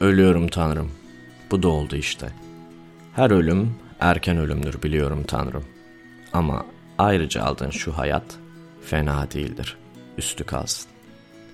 Ölüyorum Tanrım. Bu da oldu işte. Her ölüm erken ölümdür biliyorum Tanrım. Ama ayrıca aldığın şu hayat fena değildir. Üstü kalsın.